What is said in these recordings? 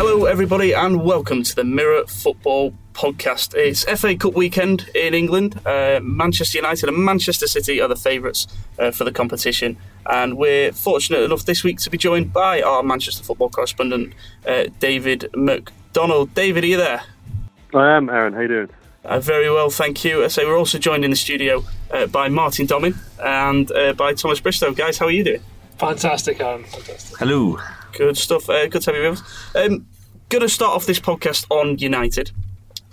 Hello, everybody, and welcome to the Mirror Football Podcast. It's FA Cup weekend in England. Uh, Manchester United and Manchester City are the favourites uh, for the competition, and we're fortunate enough this week to be joined by our Manchester football correspondent, uh, David McDonald. David, are you there? I am, Aaron. How you doing? Uh, very well, thank you. So we're also joined in the studio uh, by Martin Domin and uh, by Thomas Bristow. Guys, how are you doing? Fantastic, Aaron. Fantastic. Hello. Good stuff. Uh, good to have you with us. Um, going to start off this podcast on United.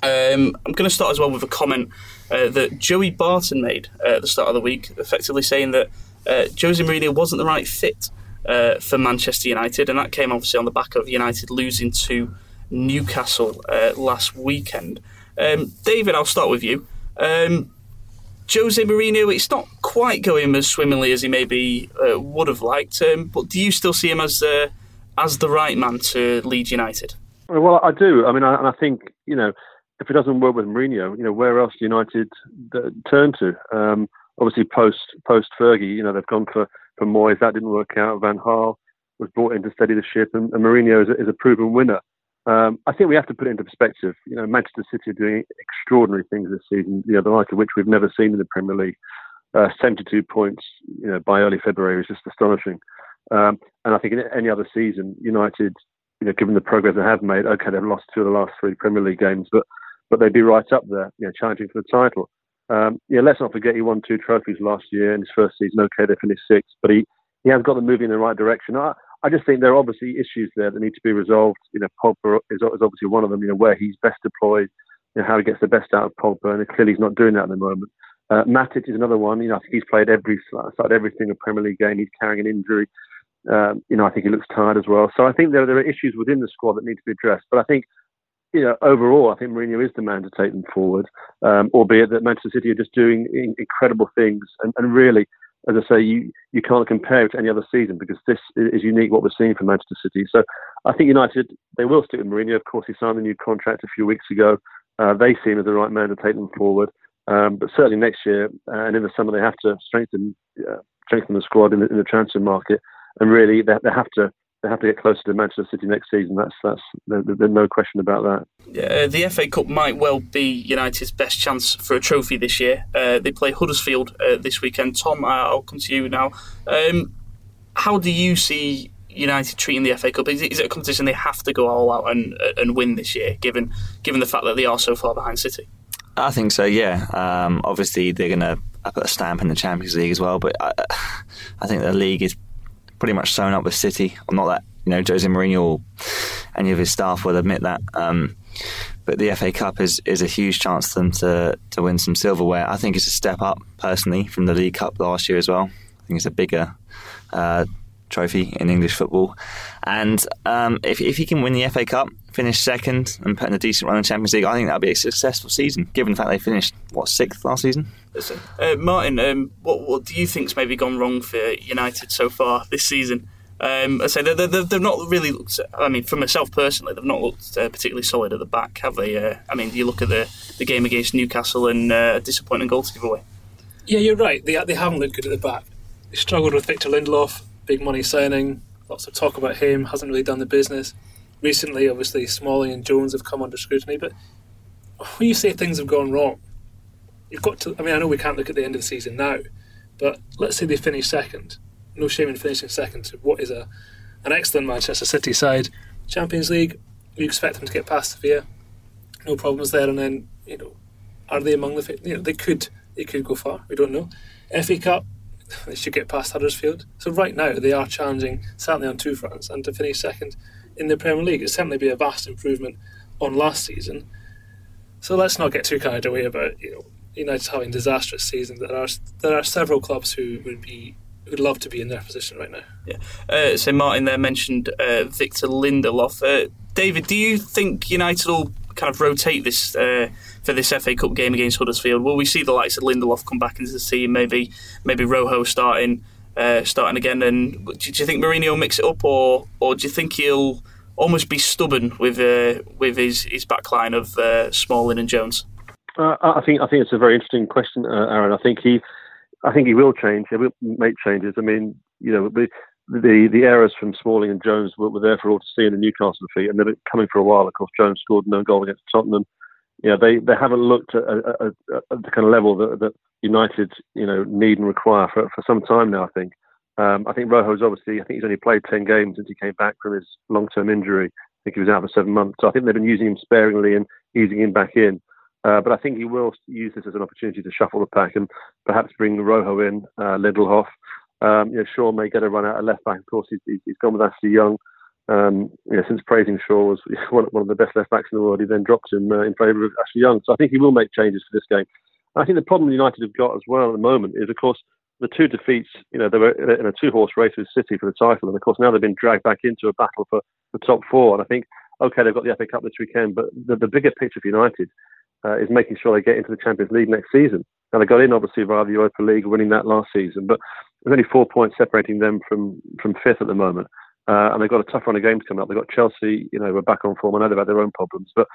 Um, I'm going to start as well with a comment uh, that Joey Barton made uh, at the start of the week, effectively saying that uh, Jose Mourinho wasn't the right fit uh, for Manchester United, and that came obviously on the back of United losing to Newcastle uh, last weekend. Um, David, I'll start with you. Um, Jose Mourinho, it's not quite going as swimmingly as he maybe uh, would have liked, um, but do you still see him as uh, as the right man to lead United? Well, I do. I mean, I, and I think you know, if it doesn't work with Mourinho, you know, where else do United uh, turn to? Um, obviously, post post Fergie, you know, they've gone for for Moyes. That didn't work out. Van Gaal was brought in to steady the ship, and, and Mourinho is a, is a proven winner. Um, I think we have to put it into perspective. You know, Manchester City are doing extraordinary things this season. You know, the like of which we've never seen in the Premier League. Uh, 72 points, you know, by early February is just astonishing. Um, and I think in any other season, United, you know, given the progress they have made, okay, they've lost two of the last three Premier League games, but but they'd be right up there, you know, challenging for the title. Um, yeah, let's not forget he won two trophies last year in his first season. Okay, they finished sixth, but he, he has got them moving in the right direction. I, I just think there are obviously issues there that need to be resolved. You know, Pogba is, is obviously one of them. You know, where he's best deployed, you know, how he gets the best out of Pogba, and clearly he's not doing that at the moment. Uh, Matic is another one. You know, I think he's played every started every single Premier League game. He's carrying an injury. Um, you know, I think he looks tired as well. So I think there there are issues within the squad that need to be addressed. But I think, you know, overall, I think Mourinho is the man to take them forward. Um, albeit that Manchester City are just doing incredible things, and, and really as I say, you, you can't compare it to any other season because this is unique what we're seeing from Manchester City. So I think United, they will stick with Mourinho. Of course, he signed a new contract a few weeks ago. Uh, they seem as the right man to take them forward. Um, but certainly next year uh, and in the summer, they have to strengthen uh, strengthen the squad in the, in the transfer market. And really, they, they have to they have to get closer to Manchester City next season. That's that's there's no question about that. Yeah, the FA Cup might well be United's best chance for a trophy this year. Uh, they play Huddersfield uh, this weekend. Tom, I'll come to you now. Um, how do you see United treating the FA Cup? Is it, is it a competition they have to go all out and and win this year, given given the fact that they are so far behind City? I think so. Yeah. Um, obviously, they're going to put a stamp in the Champions League as well, but I, I think the league is pretty much sewn up with City. I'm not that you know Jose Mourinho or any of his staff will admit that. Um, but the FA Cup is, is a huge chance for them to, to win some silverware. I think it's a step up personally from the League Cup last year as well. I think it's a bigger uh, trophy in English football. And um, if, if he can win the FA Cup, finish second, and put in a decent run in the Champions League, I think that'll be a successful season, given the fact they finished, what, sixth last season? Uh, Martin, um, what, what do you think's maybe gone wrong for United so far this season? Um, I say they, they, they've not really looked. I mean, for myself personally, they've not looked uh, particularly solid at the back, have they? Uh, I mean, you look at the, the game against Newcastle and uh, a disappointing goal to give away. Yeah, you're right. They they haven't looked good at the back. They struggled with Victor Lindelof, big money signing. Lots of talk about him. Hasn't really done the business. Recently, obviously, Smalling and Jones have come under scrutiny. But when you say things have gone wrong, you've got to. I mean, I know we can't look at the end of the season now, but let's say they finish second no shame in finishing second to what is a an excellent Manchester City side. Champions League, you expect them to get past Sevilla, no problems there. And then you know, are they among the? You know, they could they could go far. We don't know. FA Cup, they should get past Huddersfield. So right now they are challenging certainly on two fronts, and to finish second in the Premier League, it's certainly be a vast improvement on last season. So let's not get too carried away about you know United having disastrous seasons. There are there are several clubs who would be would love to be in their position right now. Yeah. Uh, so Martin there mentioned uh, Victor Lindelof. Uh, David, do you think United will kind of rotate this uh, for this FA Cup game against Huddersfield? Will we see the likes of Lindelof come back into the team? Maybe maybe Rojo starting uh, starting again? And do, you think Mourinho will mix it up, or or do you think he'll almost be stubborn with uh, with his his backline of Smalling and Jones? I think I think it's a very interesting question, Aaron. I think he I think he will change. He will make changes. I mean, you know, the the errors from Smalling and Jones were, were there for all to see in the Newcastle defeat, and they've been coming for a while. Of course, Jones scored no goal against Tottenham. You know, they, they haven't looked at, at, at, at the kind of level that, that United you know need and require for, for some time now. I think. Um, I think Rojo's obviously. I think he's only played ten games since he came back from his long-term injury. I think he was out for seven months. So I think they've been using him sparingly and easing him back in. Uh, but I think he will use this as an opportunity to shuffle the pack and perhaps bring Rojo in, uh, Lindelof. Um, you know, Shaw may get a run out of left back. Of course, he's, he's gone with Ashley Young. Um, you know, since praising Shaw was one, of the best left backs in the world, he then dropped him uh, in favour of Ashley Young. So I think he will make changes for this game. I think the problem United have got as well at the moment is, of course, the two defeats. You know, they were in a two-horse race with City for the title, and of course now they've been dragged back into a battle for the top four. And I think, okay, they've got the FA Cup this weekend, but the, the bigger picture for United uh, is making sure they get into the Champions League next season. Now they got in obviously via the Europa League, winning that last season, but there's only four points separating them from from fifth at the moment, uh, and they've got a tough run of games coming up. They've got Chelsea, you know, we're back on form. I know they've had their own problems, but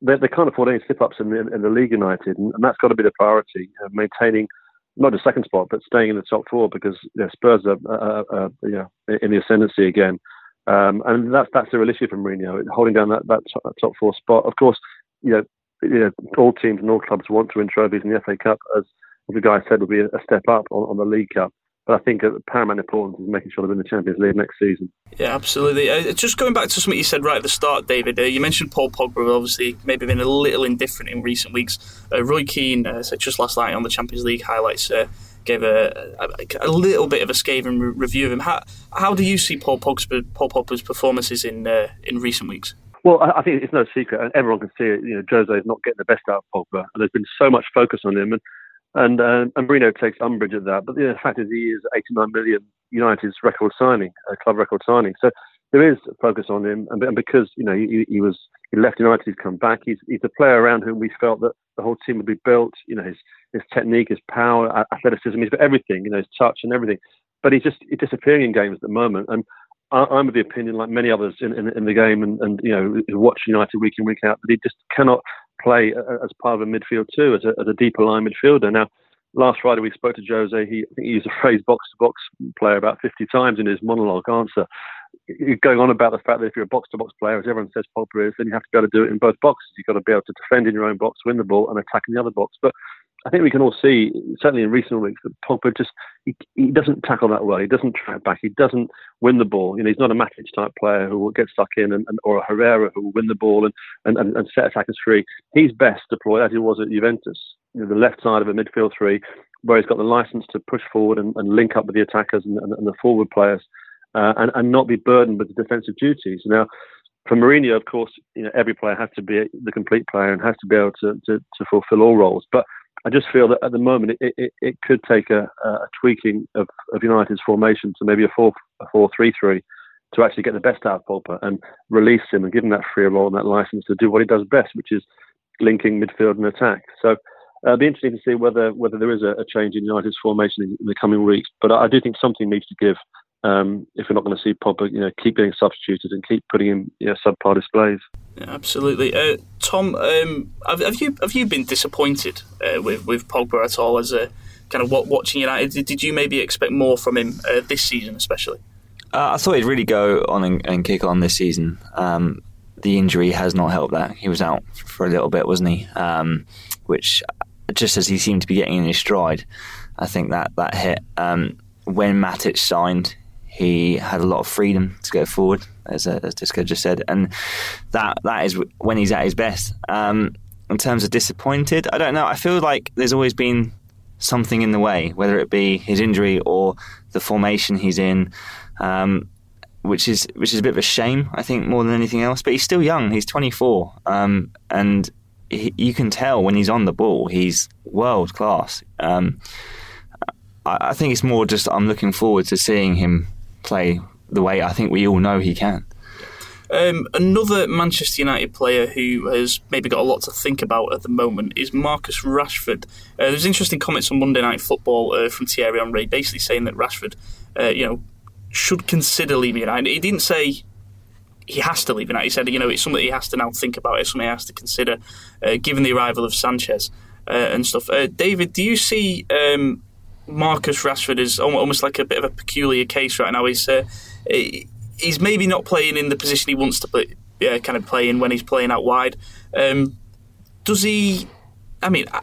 they, they can't afford any slip-ups in, in, in the league United, and, and that's got to be the priority, maintaining not the second spot, but staying in the top four because you know, Spurs are, uh, uh, you know, in the ascendancy again. Um, and that's that's the real issue for Mourinho, holding down that, that top, that top four spot. Of course, you know, you know, all teams and all clubs want to win trophies in the FA Cup, as the guy said, would be a step up on, on the League Cup. But I think paramount importance is making sure they're in the Champions League next season. Yeah, absolutely. Uh, just going back to something you said right at the start, David. Uh, you mentioned Paul Pogba, obviously maybe been a little indifferent in recent weeks. Uh, Roy Keane uh, just last night on the Champions League highlights uh, gave a, a, a, little bit of a scathing re- review of him. How, how do you see Paul Pogba, Paul Pogba's performances in uh, in recent weeks? Well, I think it's no secret, and everyone can see it. You know, Jose is not getting the best out of Pogba, and there's been so much focus on him, and and uh, and Mourinho takes umbrage at that. But the fact is, he is 89 million United's record signing, a club record signing. So there is focus on him, and, and because you know he, he, was he left United, he's come back. He's he's a player around whom we felt that the whole team would be built. You know, his his technique, his power, athleticism, he's got everything. You know, his touch and everything. But he's just he's disappearing in games at the moment, and I'm of the opinion, like many others in, in, in the game, and, and, you know, who watch United week in week out, that he just cannot play as part of a midfield too, as a, as a deeper line midfielder. Now, last Friday we spoke to Jose. He, I think he used the phrase "box to box player" about 50 times in his monologue answer, going on about the fact that if you're a box to box player, as everyone says Pogba is, then you have to be able to do it in both boxes. You've got to be able to defend in your own box, win the ball, and attack in the other box. But I think we can all see, certainly in recent weeks, that Pogba just he, he doesn't tackle that well. He doesn't track back. He doesn't win the ball. You know, he's not a Matic type player who will get stuck in, and, and or a Herrera who will win the ball and, and, and, and set attackers free. He's best deployed as he was at Juventus, you know, the left side of a midfield three, where he's got the license to push forward and, and link up with the attackers and, and, and the forward players, uh, and, and not be burdened with the defensive duties. Now, for Mourinho, of course, you know every player has to be the complete player and has to be able to, to, to fulfil all roles, but I just feel that at the moment it, it, it could take a, a tweaking of, of, United's formation to maybe a 4 a 4 3 3 to actually get the best out of Pogba and release him and give him that free role and that license to do what he does best, which is linking midfield and attack. So uh, it'll be interesting to see whether whether there is a, a change in United's formation in, in, the coming weeks. But I, I do think something needs to give um, if we're not going to see Pogba, you know, keep getting substituted and keep putting in you know, subpar displays. Yeah, absolutely, uh, Tom. Um, have, have, you have you been disappointed uh, with with Pogba at all as a kind of watching United? Did, did you maybe expect more from him uh, this season, especially? Uh, I thought he'd really go on and, and kick on this season. Um, the injury has not helped that. He was out for a little bit, wasn't he? Um, which, just as he seemed to be getting in his stride, I think that that hit. Um, when Matic signed, he had a lot of freedom to go forward, as, uh, as Disco just said, and that that is when he's at his best. Um, in terms of disappointed, I don't know. I feel like there's always been something in the way, whether it be his injury or the formation he's in, um, which is which is a bit of a shame. I think more than anything else. But he's still young. He's 24, um, and he, you can tell when he's on the ball, he's world class. Um, I, I think it's more just I'm looking forward to seeing him play the way I think we all know he can. Um, another Manchester United player who has maybe got a lot to think about at the moment is Marcus Rashford. Uh, there's interesting comments on Monday Night Football uh, from Thierry Henry, basically saying that Rashford, uh, you know, should consider leaving United. He didn't say he has to leave United. He said, you know, it's something he has to now think about. It's something he has to consider, uh, given the arrival of Sanchez uh, and stuff. Uh, David, do you see um, Marcus Rashford is almost like a bit of a peculiar case right now. He's uh, he's maybe not playing in the position he wants to play, uh, kind of play in when he's playing out wide. Um, does he? I mean, uh,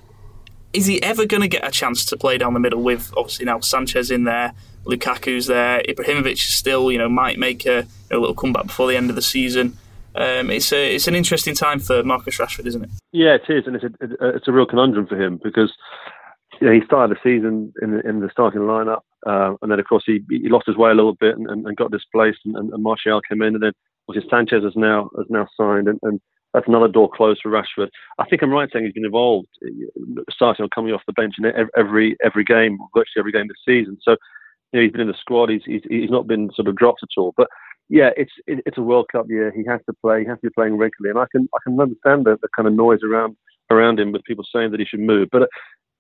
is he ever going to get a chance to play down the middle with obviously now Sanchez in there, Lukaku's there, Ibrahimovic still, you know, might make a, a little comeback before the end of the season. Um, it's a it's an interesting time for Marcus Rashford, isn't it? Yeah, it is, and it's a it's a real conundrum for him because you know, he started the season in the, in the starting lineup, uh, and then of course he, he lost his way a little bit and, and, got displaced, and, and, Martial came in, and then obviously Sanchez has now has now signed, and, and that's another door closed for Rashford. I think I'm right saying he's been involved, uh, starting on coming off the bench in every every game, virtually every game this season. So you know, he's been in the squad. He's, he's he's not been sort of dropped at all. But yeah, it's it, it's a World Cup year. He has to play. He has to be playing regularly, and I can I can understand the, the kind of noise around around him with people saying that he should move. But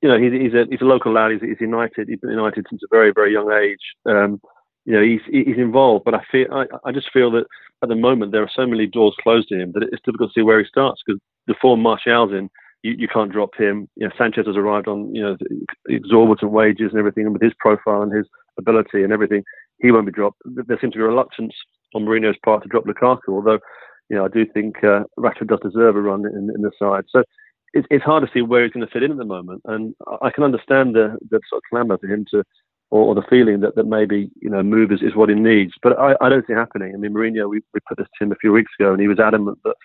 you know, he's he's a he's a local lad. He's, he's United. He's been United since a very very young age. Um, you know, he's he's involved, but I feel I, I just feel that at the moment there are so many doors closed to him that it's difficult to see where he starts because the form Martial's in, you, you can't drop him. You know, Sanchez has arrived on you know exorbitant wages and everything, and with his profile and his ability and everything, he won't be dropped. There seems to be reluctance on Mourinho's part to drop Lukaku, although you know I do think uh, Rashford does deserve a run in, in the side. So it's, it's hard to see where he's going to fit in at the moment, and I can understand the the sort of clamour for him to. Or, or, the feeling that, that maybe you know move is, is what he needs, but I, I don't see it happening. I mean, Mourinho, we, we put this to him a few weeks ago, and he was adamant that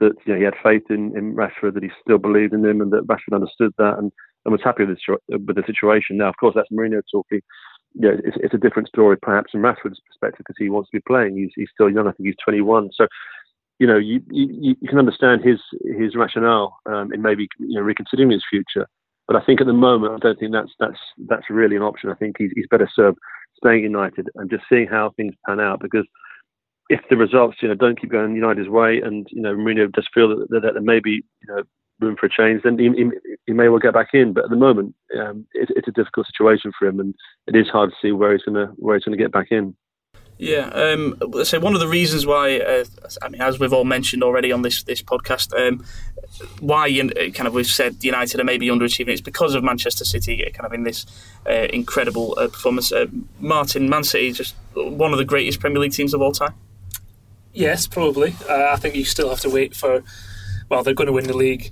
that you know, he had faith in, in Rashford, that he still believed in him, and that Rashford understood that and, and was happy with the, with the situation. Now, of course, that's Mourinho talking know, it's, it's, a different story perhaps from Rashford's perspective because he wants to be playing. He's, he's still young. I think he's 21. So, you know, you, you, you can understand his his rationale um, in maybe you know reconsidering his future. But I think at the moment, I don't think that's that's that's really an option. I think he's, he's better served staying United and just seeing how things pan out because if the results, you know, don't keep going United's way, and you know, Mourinho does feel that, that, that there may be, you know, room for a change, then he, he, he, may well get back in. But at the moment, um, it, it's a difficult situation for him, and it is hard to see where he's gonna where he's gonna get back in. Yeah, um, say one of the reasons why, uh, I mean, as we've all mentioned already on this this podcast, um, why uh, kind of we've said United are maybe underachieving. It's because of Manchester City, kind of in this uh, incredible uh, performance. Uh, Martin, Man City just one of the greatest Premier League teams of all time. Yes, probably. Uh, I think you still have to wait for. Well, they're going to win the league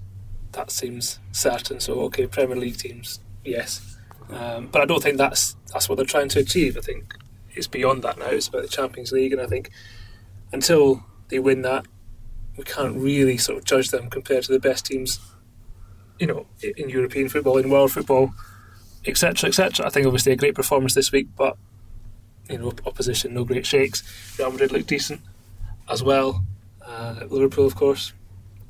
that seems certain. So okay, Premier League teams, yes, um, but I don't think that's that's what they're trying to achieve. I think it's beyond that now. It's about the Champions League, and I think until they win that, we can't really sort of judge them compared to the best teams, you know, in European football, in world football, etc., etc. I think obviously a great performance this week, but you know, opposition, no great shakes. Real Madrid looked decent as well. Uh, Liverpool, of course,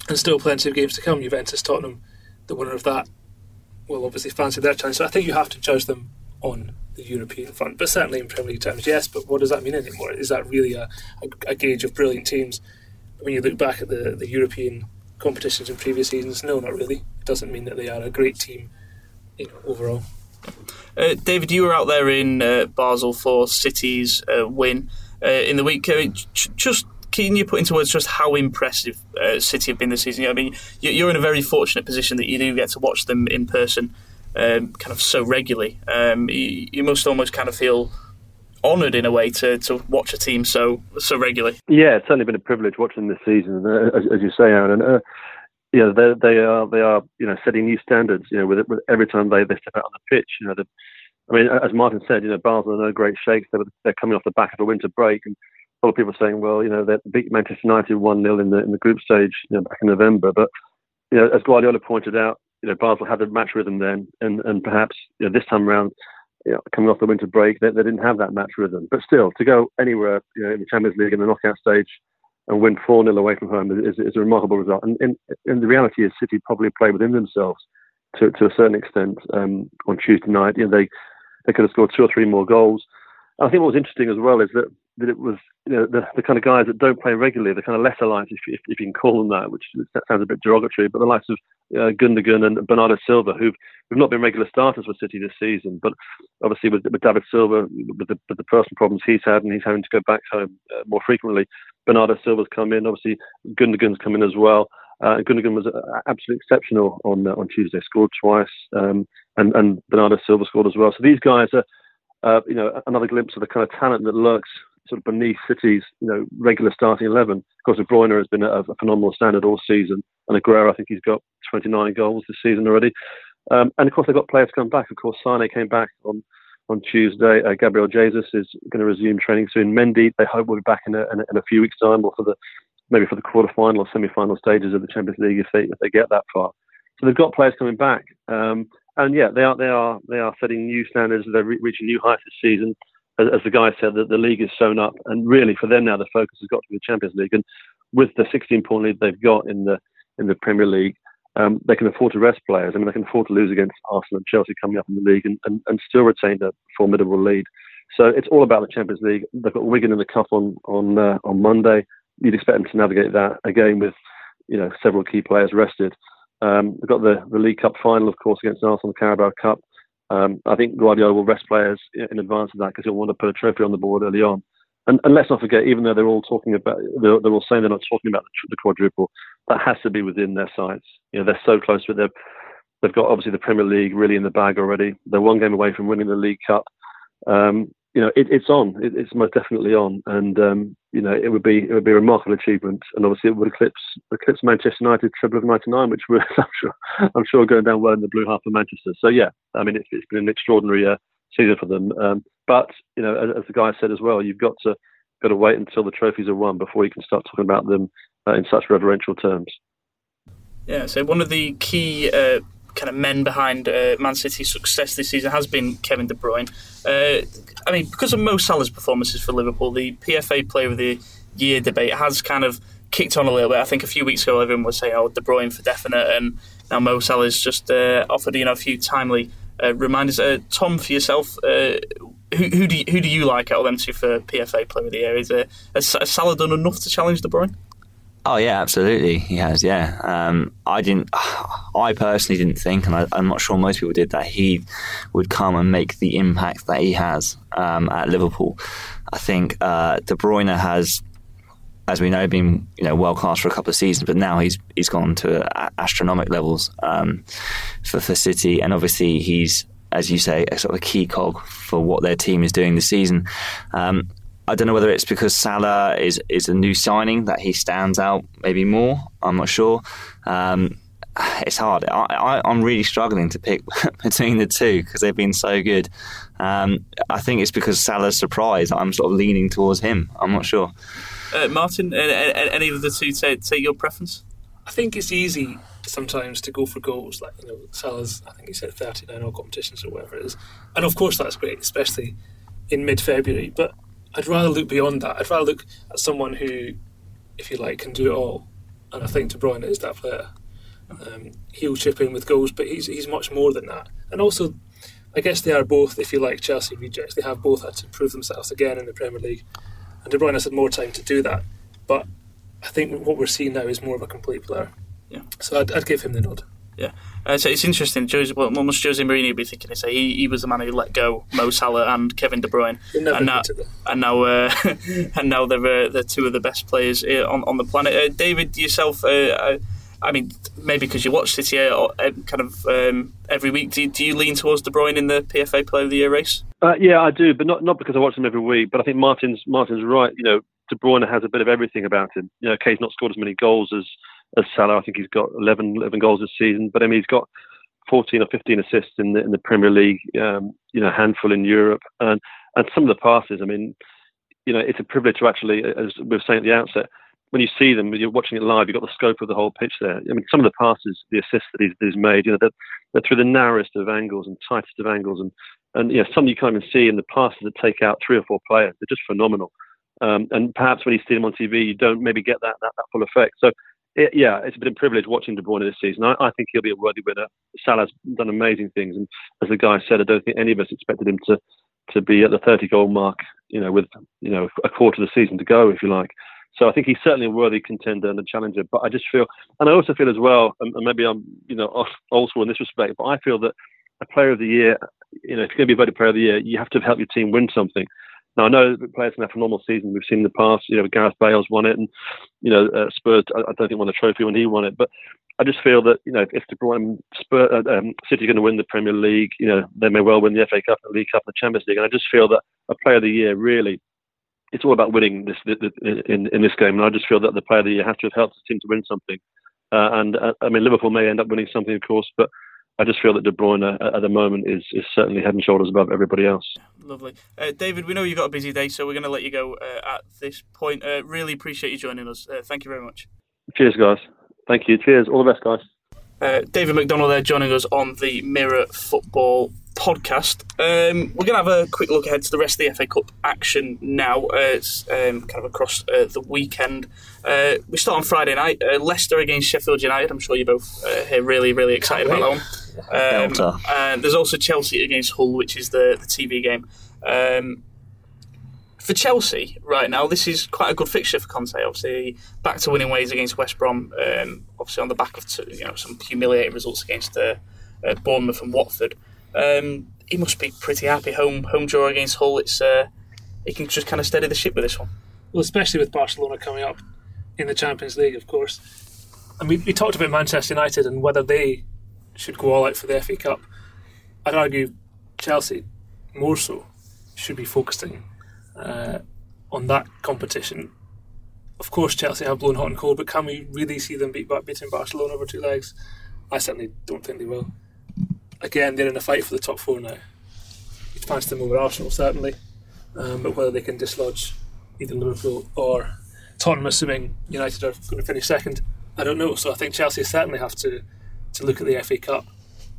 and still plenty of games to come. Juventus, Tottenham, the winner of that will obviously fancy their chance. So I think you have to judge them on the European front, but certainly in Premier League terms, yes. But what does that mean anymore? Is that really a, a, a gauge of brilliant teams? When you look back at the, the European competitions in previous seasons, no, not really. It doesn't mean that they are a great team, you know, overall. Uh, David, you were out there in uh, Basel for City's uh, win uh, in the week. Uh, just can you put into words just how impressive uh, City have been this season? I mean, you're in a very fortunate position that you do get to watch them in person, um, kind of so regularly. Um, you, you, must almost kind of feel honoured in a way to, to watch a team so so regularly. Yeah, it's certainly been a privilege watching this season, uh, as, as, you say, Aaron. And, uh, yeah, they, they are they are you know setting new standards. You know, with, with every time they, they step out on the pitch, you know, the, I mean, as Martin said, you know, Basel are no great shakes. They're, they're coming off the back of a winter break, and a lot of people are saying, well, you know, they beat Manchester United 1 0 in the, in the group stage you know, back in November. But, you know, as Guardiola pointed out, you know, Basel had a match rhythm then, and, and perhaps you know, this time around, you know, coming off the winter break, they, they didn't have that match rhythm. But still, to go anywhere you know, in the Champions League in the knockout stage and win 4 0 away from home is, is, a remarkable result. And, and, and, the reality is, City probably played within themselves to, to a certain extent um, on Tuesday night. You know, they, they could have scored two or three more goals. I think what was interesting as well is that that it was you know, the, the kind of guys that don't play regularly, the kind of lesser lights, if, if, if, you can call them that, which sounds a bit derogatory, but the likes of uh, Gundogan and Bernardo Silva, who've, who've not been regular starters for City this season, but obviously with, with David Silva, with the, with the personal problems he's had, and he's having to go back home uh, more frequently, Bernardo Silva's come in, obviously Gundogan's come in as well. Uh, Gundogan was absolutely exceptional on uh, on Tuesday. Scored twice, um, and and Bernardo Silva scored as well. So these guys are, uh, you know, another glimpse of the kind of talent that lurks sort of beneath City's, you know, regular starting eleven. Of course, De Bruyne has been a, a phenomenal standard all season, and Aguero, I think he's got 29 goals this season already. Um, and of course, they've got players come back. Of course, Sane came back on on Tuesday. Uh, Gabriel Jesus is going to resume training soon. Mendy, they hope will be back in a, in a, in a few weeks' time, or for the maybe for the quarter-final or semi-final stages of the Champions League if they if they get that far. So they've got players coming back, um, and yeah, they are they are they are setting new standards. They're re- reaching new heights this season. As, as the guy said, that the league is sewn up, and really for them now the focus has got to be the Champions League. And with the 16-point lead they've got in the in the Premier League, um, they can afford to rest players. I mean, they can afford to lose against Arsenal and Chelsea coming up in the league and, and, and still retain a formidable lead. So it's all about the Champions League. They've got Wigan in the cup on on uh, on Monday you'd expect them to navigate that again with you know several key players rested. Um, we've got the, the League Cup final, of course, against Arsenal, the Carabao Cup. Um, I think Guardiola will rest players in advance of that because he'll want to put a trophy on the board early on. And, and let's not forget, even though they're all talking about, they're, they're all saying they're not talking about the, the, quadruple, that has to be within their sights. You know, they're so close. They've, they've got obviously the Premier League really in the bag already. They're one game away from winning the League Cup. Um, you know, it, it's on. It, it's most definitely on, and um, you know, it would be it would be a remarkable achievement, and obviously it would eclipse eclipse Manchester United treble of '99, which was I'm sure I'm sure going down well in the blue half of Manchester. So yeah, I mean, it's, it's been an extraordinary uh, season for them. Um, but you know, as, as, the guy said as well, you've got to got to wait until the trophies are won before you can start talking about them uh, in such reverential terms. Yeah, so one of the key uh, kind of men behind uh, Man City's success this season has been Kevin De Bruyne. Uh, I mean, because of Mo Salah's performances for Liverpool, the PFA Player of the Year debate has kind of kicked on a little bit. I think a few weeks ago, everyone was saying, "Oh, De Bruyne for definite," and now Mo Salah's just uh, offered you know a few timely uh, reminders. Uh, Tom, for yourself, uh, who, who, do you, who do you like out of them two for PFA Player of the Year? Is, has Salah done enough to challenge De Bruyne? Oh yeah, absolutely, he has. Yeah, um, I didn't. I personally didn't think, and I, am not sure most people did, that he would come and make the impact that he has um, at Liverpool. I think uh, De Bruyne has, as we know, been you know world class for a couple of seasons, but now he's he's gone to astronomical levels um, for for City, and obviously he's as you say, a sort of a key cog for what their team is doing this season. Um, I don't know whether it's because Salah is is a new signing that he stands out maybe more. I'm not sure. Um, it's hard. I, am really struggling to pick between the two because they've been so good. Um, I think it's because Salah's surprise. I'm sort of leaning towards him. I'm not sure. Uh, Martin, any of the two take, take your preference? I think it's easy sometimes to go for goals. Like you know, Salah's. I think he said 39 all competitions or whatever it is, and of course that's great, especially in mid-February. But I'd rather look beyond that. I'd rather look at someone who, if you like, can do it all. And I think De Bruyne is that player. Um, he'll chip in with goals, but he's he's much more than that. And also, I guess they are both, if you like, Chelsea rejects. They have both had to prove themselves again in the Premier League, and De Bruyne has had more time to do that. But I think what we're seeing now is more of a complete player. Yeah. So I'd, I'd give him the nod. Yeah, uh, so it's interesting. Jose, what must Jose Mourinho be thinking? Say he, he was the man who let go Mo Salah and Kevin De Bruyne, and now and now uh, and now they're uh, they're two of the best players uh, on on the planet. Uh, David, yourself, uh, I mean, maybe because you watch City or kind of um, every week, do you, do you lean towards De Bruyne in the PFA Player of the Year race? yeah, I do, but not not because I watch him every week. But I think Martin's Martin's right. You know, De Bruyne has a bit of everything about him. You know, okay, he's not scored as many goals as as Salah. I think he's got 11, 11 goals this season, but I mean he's got 14 or 15 assists in the in the Premier League. Um, you know, handful in Europe, and and some of the passes. I mean, you know, it's a privilege to actually, as we were saying at the outset, when you see them, you're watching it live. You've got the scope of the whole pitch there. I mean, some of the passes, the assists that he's, that he's made, you know, they're, they're through the narrowest of angles and tightest of angles, and and you know, some you can't even see in the passes that take out three or four players. They're just phenomenal. Um, and perhaps when you see them on TV, you don't maybe get that, that, that full effect. So it, yeah, it's been a privilege watching De Bruyne this season. I, I, think he'll be a worthy winner. Salah's done amazing things, and as the guy said, I don't think any of us expected him to to be at the 30 goal mark. You know, with you know a quarter of the season to go, if you like. So I think he's certainly a worthy contender and a challenger. But I just feel, and I also feel as well, and, maybe I'm you know school in this respect, but I feel that a player of the year, you know, if you're going to be voted player of the year, you have to help your team win something. Now I know players can have a phenomenal season. We've seen in the past. You know, Gareth Bale's won it, and you know uh, Spurs. I, I don't think won the trophy when he won it, but I just feel that you know if De Bruyne, Spurs, uh, um, City are going to win the Premier League, you know they may well win the FA Cup, the League Cup, the Champions League. And I just feel that a Player of the Year really, it's all about winning this in in this game. And I just feel that the Player of the Year has to have helped the team to win something. Uh, and uh, I mean Liverpool may end up winning something, of course, but I just feel that De Bruyne uh, at the moment is, is certainly head and shoulders above everybody else. Lovely. Uh, David, we know you've got a busy day, so we're going to let you go uh, at this point. Uh, really appreciate you joining us. Uh, thank you very much. Cheers, guys. Thank you. Cheers. All the best, guys. Uh, David McDonald there joining us on the Mirror Football podcast. Um, we're going to have a quick look ahead to the rest of the FA Cup action now. Uh, it's um, kind of across uh, the weekend. Uh, we start on Friday night. Uh, Leicester against Sheffield United. I'm sure you're both uh, here really, really excited about that one. Um, and there's also Chelsea against Hull, which is the, the TV game. Um, for Chelsea right now, this is quite a good fixture for Conte. Obviously, back to winning ways against West Brom. Um, obviously, on the back of you know some humiliating results against uh, uh, Bournemouth and Watford. Um, he must be pretty happy. Home home draw against Hull. It's uh, he can just kind of steady the ship with this one. Well, especially with Barcelona coming up in the Champions League, of course. And we, we talked about Manchester United and whether they should go all out for the FA Cup. I'd argue Chelsea more so should be focusing uh, on that competition. Of course, Chelsea have blown hot and cold, but can we really see them beat beating Barcelona over two legs? I certainly don't think they will. Again, they're in a fight for the top four now. Each chance them over Arsenal, certainly, um, but whether they can dislodge either Liverpool or Tottenham, assuming United are going to finish second, I don't know. So I think Chelsea certainly have to to look at the FA Cup.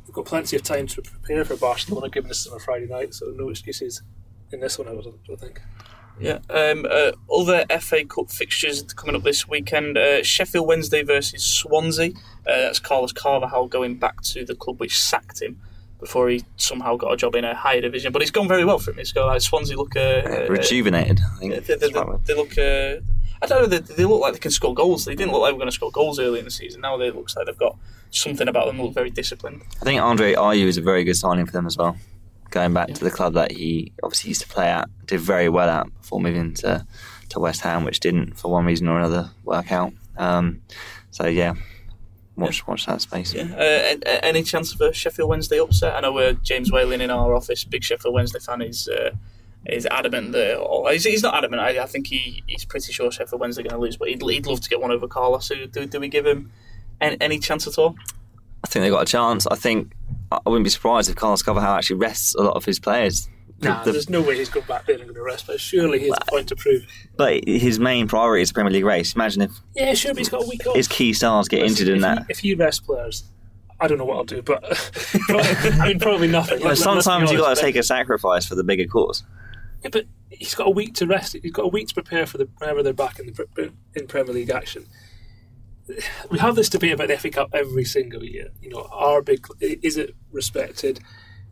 We've got plenty of time to prepare for Barcelona, given this is on a Friday night, so no excuses in this one, I I think. Yeah. Um, uh, other FA Cup fixtures coming up this weekend: uh, Sheffield Wednesday versus Swansea. Uh, that's Carlos Carvalhal going back to the club which sacked him before he somehow got a job in a higher division. But it's gone very well for him. It's got like Swansea look uh, rejuvenated. I think they, they, they, they look. Uh, I don't know. They, they, look like they can score goals. They didn't look like they were going to score goals early in the season. Now they looks like they've got something about them. Look very disciplined. I think Andre Ayew is a very good signing for them as well going back yeah. to the club that he obviously used to play at, did very well at before moving to, to West Ham, which didn't, for one reason or another, work out. Um, so, yeah, watch yeah. watch that space. Yeah. Uh, any chance of a Sheffield Wednesday upset? I know uh, James Whalen in our office, big Sheffield Wednesday fan, is uh, is adamant that or he's, he's not adamant. I, I, think he, he's pretty sure Sheffield Wednesday are going to lose, but he'd, he'd love to get one over Carlos. So do, do we give him any, any chance at all? Think they got a chance. I think I wouldn't be surprised if Carlos Carvalhal actually rests a lot of his players. Nah, the, there's no way he's going back there and going to rest, but surely he has a point to prove. But his main priority is the Premier League race. Imagine if yeah, sure, but he's got a week off. His key stars get injured in that. He, if he rests players, I don't know what I'll do, but I mean, probably nothing. Well, sometimes you've got to take a sacrifice for the bigger cause. Yeah, but he's got a week to rest. He's got a week to prepare for the whenever they're back in the in Premier League action we have this debate about the FA Cup every single year. You know, our big is it respected?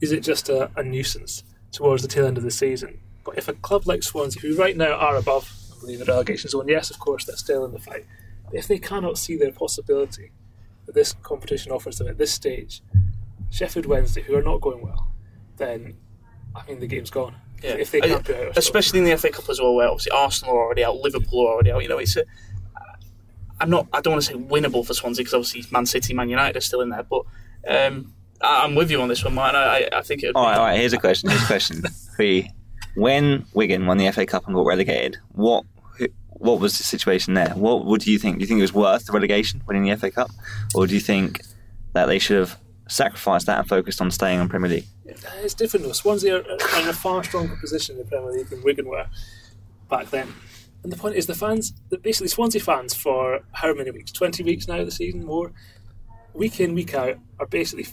Is it just a, a nuisance towards the tail end of the season? But if a club like Swansea, who right now are above the relegation zone, yes, of course, they're still in the fight. But if they cannot see their possibility that this competition offers them at this stage, Sheffield Wednesday, who are not going well, then I mean the game's gone. Yeah. If they can't I, especially in the FA Cup as well, where obviously Arsenal are already out, Liverpool are already out. You know, it's a I'm not. I don't want to say winnable for Swansea because obviously Man City, Man United are still in there. But um, I'm with you on this one, Martin. I, I think it. All right, all right. Here's a question. Here's a question for you. When Wigan won the FA Cup and got relegated, what what was the situation there? What would you think? Do you think it was worth the relegation, winning the FA Cup, or do you think that they should have sacrificed that and focused on staying in Premier League? It's different though. Swansea are in a far stronger position in the Premier League than Wigan were back then. And the point is, the fans, basically Swansea fans, for how many weeks? 20 weeks now the season, more, week in, week out, are basically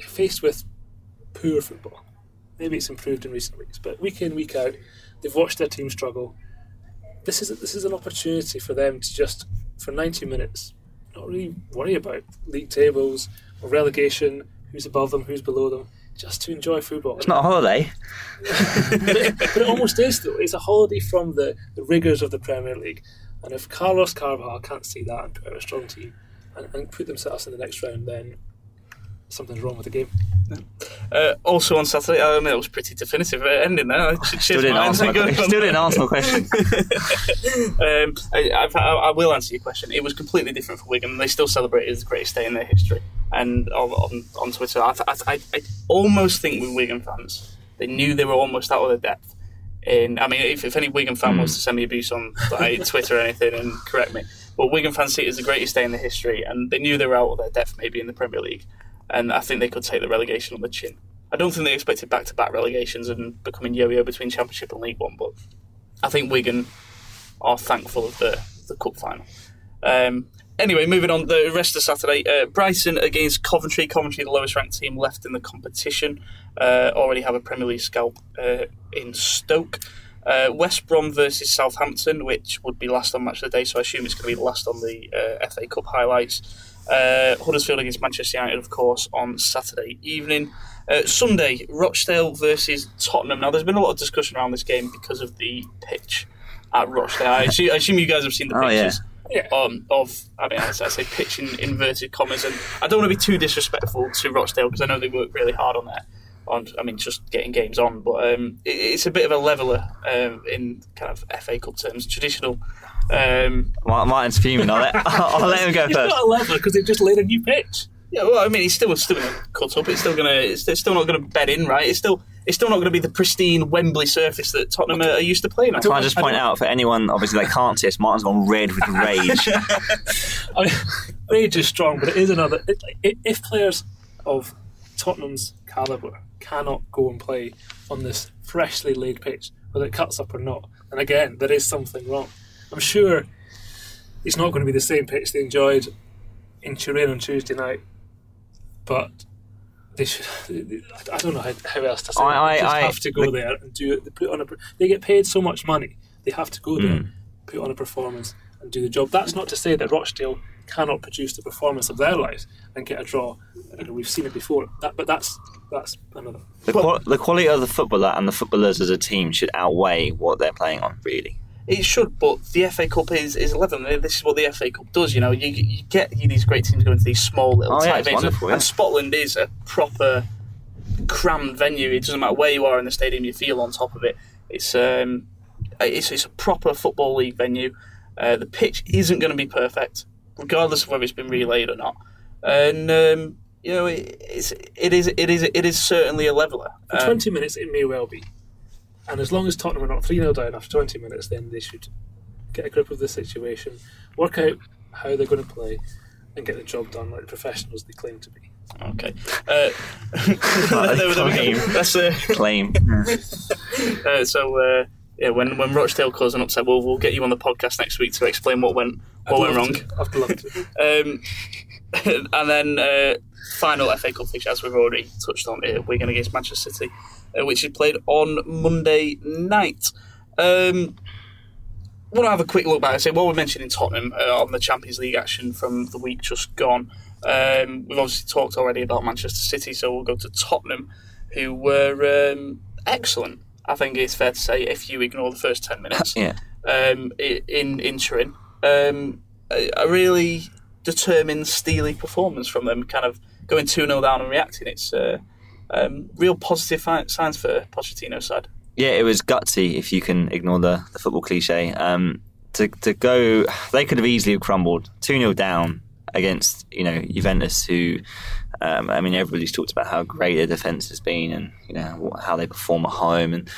faced with poor football. Maybe it's improved in recent weeks, but week in, week out, they've watched their team struggle. This is this is an opportunity for them to just, for 90 minutes, not really worry about league tables or relegation, who's above them, who's below them just to enjoy football. It's not a holiday. but, it, but, it, almost is, though. It's a holiday from the, the rigours of the Premier League. And if Carlos Carvalhal can't see that and put out a strong team and, and put themselves in the next round, then something's wrong with the game. Uh, also on Saturday, I mean, it was pretty definitive uh, ending there. I Still didn't, mine. answer my, question. still didn't answer my question. um, I, I've, I, I will answer your question. It was completely different for Wigan. They still celebrate it as the greatest day in their history. And on, on, Twitter, I, I, I, almost think with Wigan fans, they knew they were almost out of their depth. In, I mean, if, if any Wigan fan wants to send me abuse on like, Twitter or anything and correct me, but Wigan fans see it as the greatest day in the history, and they knew they were out of their depth maybe in the Premier League, and I think they could take the relegation on the chin. I don't think they expected back-to-back relegations and becoming yo-yo between Championship and League One, but I think Wigan are thankful of the, the cup final. Um, anyway, moving on, the rest of Saturday, uh, Brighton against Coventry. Coventry, the lowest ranked team left in the competition, uh, already have a Premier League scalp uh, in Stoke. Uh, West Brom versus Southampton, which would be last on match of the day, so I assume it's going to be last on the uh, FA Cup highlights. Uh, Huddersfield against Manchester United, of course, on Saturday evening. Uh, Sunday, Rochdale versus Tottenham. Now, there's been a lot of discussion around this game because of the pitch at Rochdale. I assume, I assume you guys have seen the Oh, yeah. Yeah. um, of, I mean, I say I say pitch in inverted commas, and I don't want to be too disrespectful to Rochdale because I know they work really hard on that. On, I mean, just getting games on, but um, it, it's a bit of a leveler um, in kind of FA Cup terms, traditional. Um, Martin's fuming. I'll let, I'll let him go It's first. not a level because they've just laid a new pitch. Yeah, well, I mean, it's still still going to cut up. It's still to. It's, it's still not going to bed in, right? It's still it's still not going to be the pristine Wembley surface that Tottenham are, are used to playing on. Can I just point out for anyone obviously that can't see us, Martin's gone red with rage. I mean, rage is strong, but it is another. It, it, if players of Tottenham's calibre cannot go and play on this freshly laid pitch, whether it cuts up or not, and again, there is something wrong. I'm sure it's not going to be the same pitch they enjoyed in Turin on Tuesday night, but they should. I don't know how, how else to say. it. I- They just I- have to go the- there and do it. They put on a. They get paid so much money. They have to go there, Hmm. put on a performance, and do the job. That's not to say that Rochdale cannot produce the performance of their lives and get a draw. You know, we've seen it before. That, but that's that's another. The, qual- the quality of the footballer and the footballers as a team should outweigh what they're playing on, really. It should, but the FA Cup is, is 11. This is what the FA Cup does, you know. You, you get these great teams going to these small little Oh, yeah, tight it's venues. wonderful, yeah. And Spotland is a proper crammed venue. It doesn't matter where you are in the stadium, you feel on top of it. It's um, it's, it's a proper football league venue. Uh, the pitch isn't going to be perfect, regardless of whether it's been relayed or not. And um, you know, it, it's it is it is it is certainly a leveler. For Um, 20 minutes, it may well be. And as long as Tottenham are not 3 0 down after 20 minutes, then they should get a grip of the situation, work out how they're going to play, and get the job done like the professionals they claim to be. Okay. Uh, there, there. Claim. That's uh, Claim. Uh, so uh, yeah, when when Rochdale calls an upset, we'll we'll get you on the podcast next week to explain what went what went wrong. to. I'd love to. Um, and then uh, final FA Cup fixture, as we've already touched on, uh, Wigan against Manchester City, which is played on Monday night. Um, I want to have a quick look back. I say what we mentioned in Tottenham uh, on the Champions League action from the week just gone. Um, we've obviously talked already about Manchester City, so we'll go to Tottenham, who were um, excellent. I think it's fair to say if you ignore the first ten minutes Yeah. um, in in Turin. Um, a, a really determined, steely performance from them, kind of going 2 0 down and reacting. It's uh, um, real positive signs for Pochettino's side. Yeah, it was gutsy if you can ignore the, the football cliche. Um, to to go, they could have easily crumbled two 0 down against you know Juventus, who um, I mean everybody's talked about how great their defense has been and you know how they perform at home, and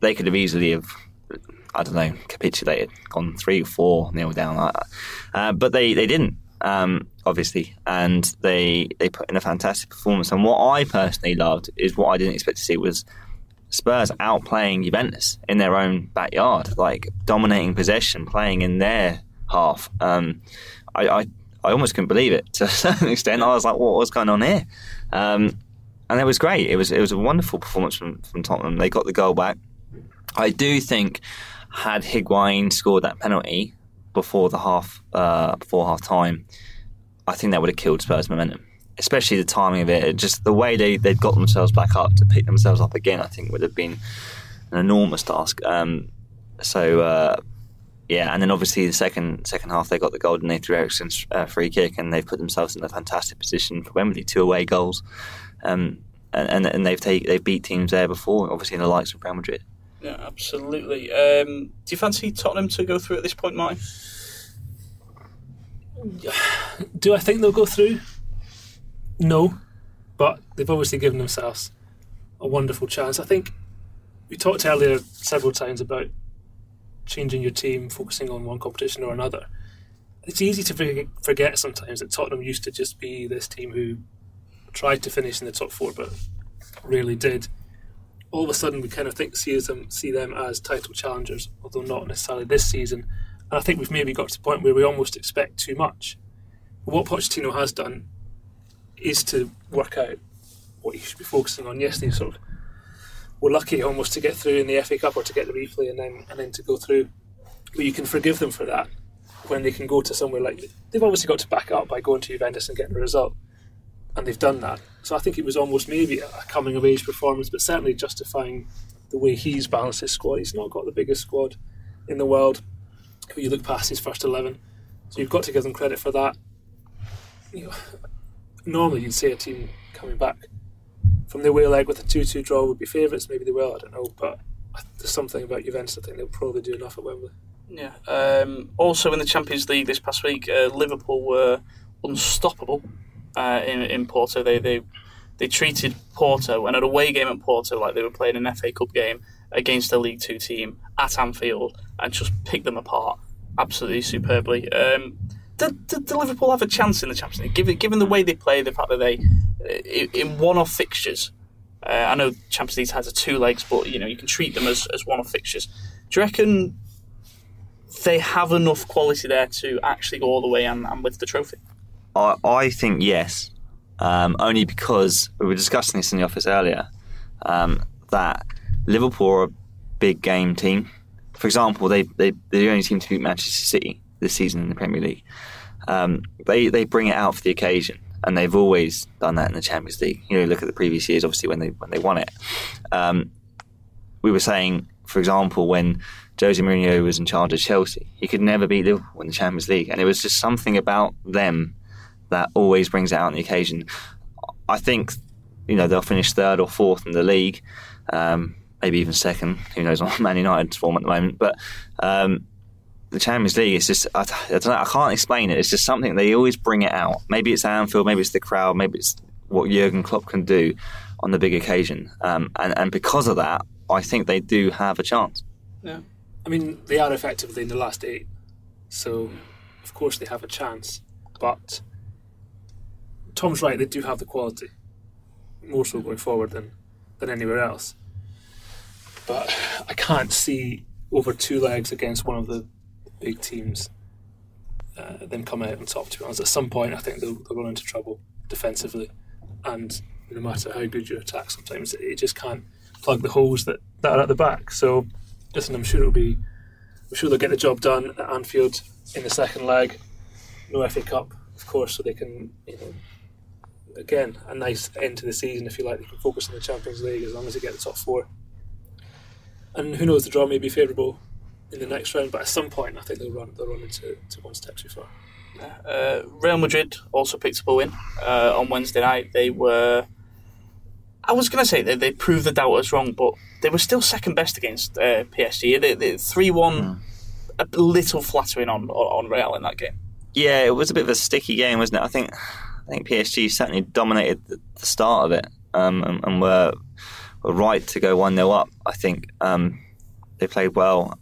they could have easily have. I don't know, capitulated, gone three or four nil down, uh, but they, they didn't, um, obviously, and they they put in a fantastic performance. And what I personally loved is what I didn't expect to see was Spurs outplaying Juventus in their own backyard, like dominating possession, playing in their half. Um, I, I, I almost couldn't believe it to a certain extent. I was like, what, was going on here? Um, and it was great. It was it was a wonderful performance from, from Tottenham. They got the goal back. I do think had Higuain scored that penalty before the half uh, before half time, I think that would have killed Spurs' momentum. Especially the timing of it, just the way they they'd got themselves back up to pick themselves up again. I think would have been an enormous task. Um, so uh, yeah, and then obviously the second second half they got the goal and they through Eriksen's uh, free kick and they've put themselves in a fantastic position for Wembley, two away goals, um, and, and and they've take, they've beat teams there before, obviously in the likes of Real Madrid. Yeah, absolutely. Um, do you fancy Tottenham to go through at this point, Marty? Do I think they'll go through? No, but they've obviously given themselves a wonderful chance. I think we talked earlier several times about changing your team, focusing on one competition or another. It's easy to forget sometimes that Tottenham used to just be this team who tried to finish in the top four but rarely did. All of a sudden, we kind of think see them see them as title challengers, although not necessarily this season. And I think we've maybe got to the point where we almost expect too much. But What Pochettino has done is to work out what he should be focusing on. Yes, they sort of were lucky almost to get through in the FA Cup or to get the replay and then and then to go through. But you can forgive them for that when they can go to somewhere like they've obviously got to back up by going to Juventus and getting a result, and they've done that. So I think it was almost maybe a coming of age performance, but certainly justifying the way he's balanced his squad. He's not got the biggest squad in the world. If you look past his first eleven, so you've got to give them credit for that. You know, normally you'd say a team coming back from the away leg with a 2 2 draw would be favourites. Maybe they will, I don't know. But there's something about Juventus I think they'll probably do enough at Wembley. Yeah. Um, also in the Champions League this past week, uh, Liverpool were unstoppable uh, in, in Porto. They, they they treated Porto and an away game at Porto like they were playing an FA Cup game against a League Two team at Anfield and just picked them apart absolutely superbly. Um, did, did, Liverpool have a chance in the Champions League? Given, given the way they play, the fact that they, in one-off fixtures, uh, I know Champions League has a two legs, but you know you can treat them as, as one-off fixtures. Do you reckon they have enough quality there to actually go all the way and, and the trophy? I, I think yes, um, only because we were discussing this in the office earlier um, that Liverpool are a big game team. For example, they, they, they're the only team to beat Manchester City this season in the Premier League. Um, they they bring it out for the occasion, and they've always done that in the Champions League. You know, look at the previous years, obviously when they when they won it. Um, we were saying, for example, when Jose Mourinho was in charge of Chelsea, he could never beat Liverpool in the Champions League, and it was just something about them that always brings it out on the occasion. I think you know they'll finish third or fourth in the league, um, maybe even second. Who knows on Man United's form at the moment, but. Um, the Champions League is just I, I, don't know I can't explain it. It's just something they always bring it out. Maybe it's Anfield, maybe it's the crowd, maybe it's what Jurgen Klopp can do on the big occasion. Um, and and because of that, I think they do have a chance. Yeah, I mean they are effectively in the last eight, so of course they have a chance. But Tom's right; they do have the quality, more so going forward than than anywhere else. But I can't see over two legs against one of the big teams uh, then come out on top. To be honest, at some point, I think they'll, they'll run into trouble defensively, and no matter how good your attack, sometimes it just can't plug the holes that, that are at the back. So, listen, I'm sure it'll be, I'm sure they'll get the job done at Anfield in the second leg. No FA Cup, of course, so they can, you know, again, a nice end to the season if you like. They can focus on the Champions League as long as they get the top four. And who knows, the draw may be favourable in the next round, but at some point I think they'll run they'll run into to one step too far. Uh, Real Madrid also picked up a win uh, on Wednesday night. They were, I was going to say they, they proved the doubters wrong, but they were still second best against uh, PSG. They three one, mm. a little flattering on on Real in that game. Yeah, it was a bit of a sticky game, wasn't it? I think I think PSG certainly dominated the, the start of it um, and, and, were were right to go one 0 up. I think um, they played well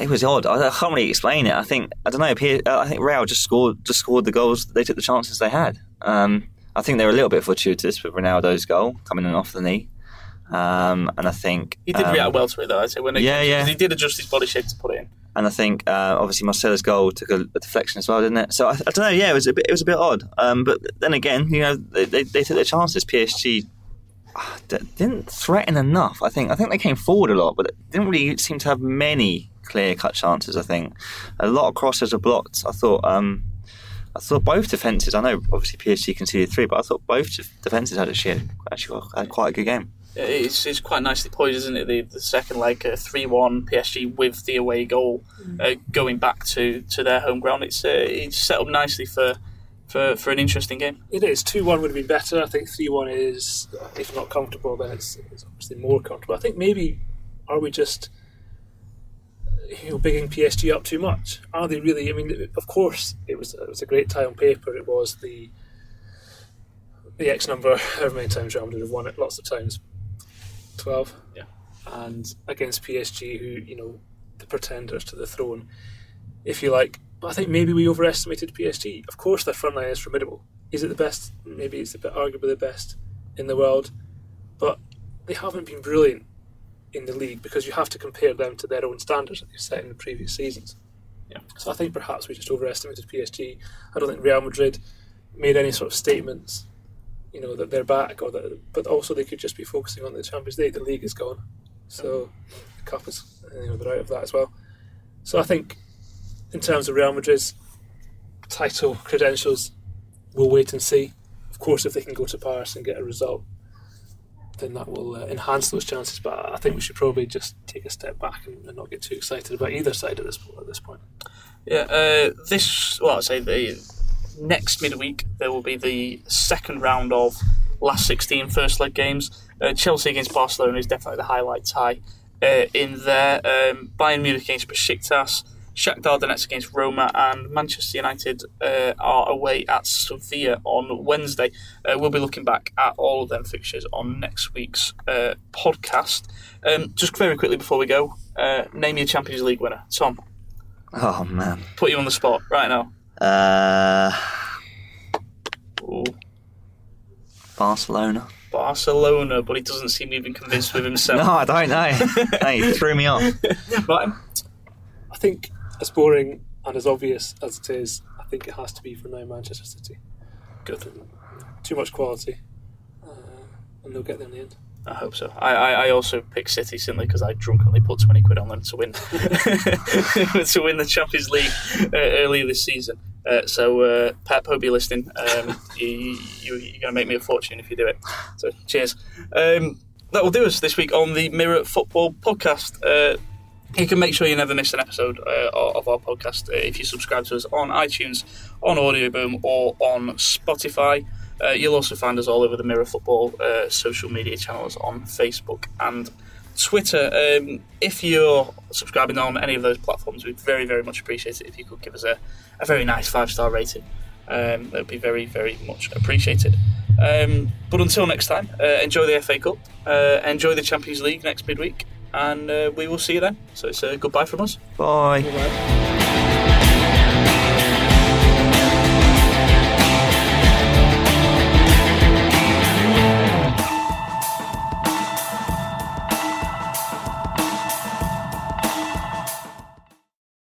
it was odd. I, can't really explain it. I think I don't know. I think Real just scored just scored the goals. They took the chances they had. Um, I think they were a little bit fortuitous with Ronaldo's goal coming in off the knee. Um, and I think he did um, react well to it, though. I say when yeah, yeah, he did adjust his body shape to put it in. And I think uh, obviously Marcelo's goal took a, a, deflection as well, didn't it? So I, I, don't know. Yeah, it was a bit. It was a bit odd. Um, but then again, you know, they, they, they took their chances. PSG uh, didn't threaten enough. I think. I think they came forward a lot, but didn't really seem to have many clear cut chances. I think a lot of crosses were blocked. I thought. Um, I thought both defences. I know obviously PSG conceded three, but I thought both defences had actually actually had quite a good game. It's, it's quite nicely poised, isn't it? The, the second leg, uh, three one PSG with the away goal, uh, going back to, to their home ground. It's uh, it's set up nicely for, for for an interesting game. It is two one would have been better. I think three one is, if not comfortable, then it's, it's obviously more comfortable. I think maybe are we just you know bigging PSG up too much? Are they really? I mean, of course, it was it was a great tie on paper. It was the the X number, however many times Real Madrid have won it, lots of times. 12. Yeah. And against PSG, who, you know, the pretenders to the throne, if you like. But I think maybe we overestimated PSG. Of course, their front line is formidable. Is it the best? Maybe it's arguably the best in the world. But they haven't been brilliant in the league because you have to compare them to their own standards that they've set in the previous seasons. Yeah. So I think perhaps we just overestimated PSG. I don't think Real Madrid made any sort of statements you know that they're back, or that, but also they could just be focusing on the Champions League. The league is gone, so the cup is you know they're out of that as well. So I think in terms of Real Madrid's title credentials, we'll wait and see. Of course, if they can go to Paris and get a result, then that will uh, enhance those chances. But I think we should probably just take a step back and, and not get too excited about either side at this at this point. Yeah, uh, this well, I'd say the next midweek there will be the second round of last 16 first leg games. Uh, Chelsea against Barcelona is definitely the highlight tie uh, in there. Um, Bayern Munich against Besiktas, Shakhtar Donetsk against Roma, and Manchester United uh, are away at Sevilla on Wednesday. Uh, we'll be looking back at all of them fixtures on next week's uh, podcast. Um, just very quickly before we go, uh, name your Champions League winner, Tom. Oh man. Put you on the spot right now. Uh, Ooh. Barcelona. Barcelona, but he doesn't seem even convinced with himself. No. I don't know. hey, you threw me off. Martin? I think as boring and as obvious as it is, I think it has to be for now Manchester City. Good. Too much quality, uh, and they'll get there in the end. I hope so. I, I, I also picked City simply because I drunkenly put 20 quid on them to win to win the Champions League uh, earlier this season. Uh, so, uh, Pep, hope you're listening. Um, you, you, you're going to make me a fortune if you do it. So, cheers. Um, that will do us this week on the Mirror Football Podcast. Uh, you can make sure you never miss an episode uh, of our podcast uh, if you subscribe to us on iTunes, on Audioboom, or on Spotify. Uh, you'll also find us all over the Mirror Football social media channels on Facebook and Twitter. Um, if you're subscribing on any of those platforms, we'd very, very much appreciate it if you could give us a, a very nice five star rating. Um, that would be very, very much appreciated. Um, but until next time, uh, enjoy the FA Cup, uh, enjoy the Champions League next midweek, and uh, we will see you then. So it's a goodbye from us. Bye. Bye.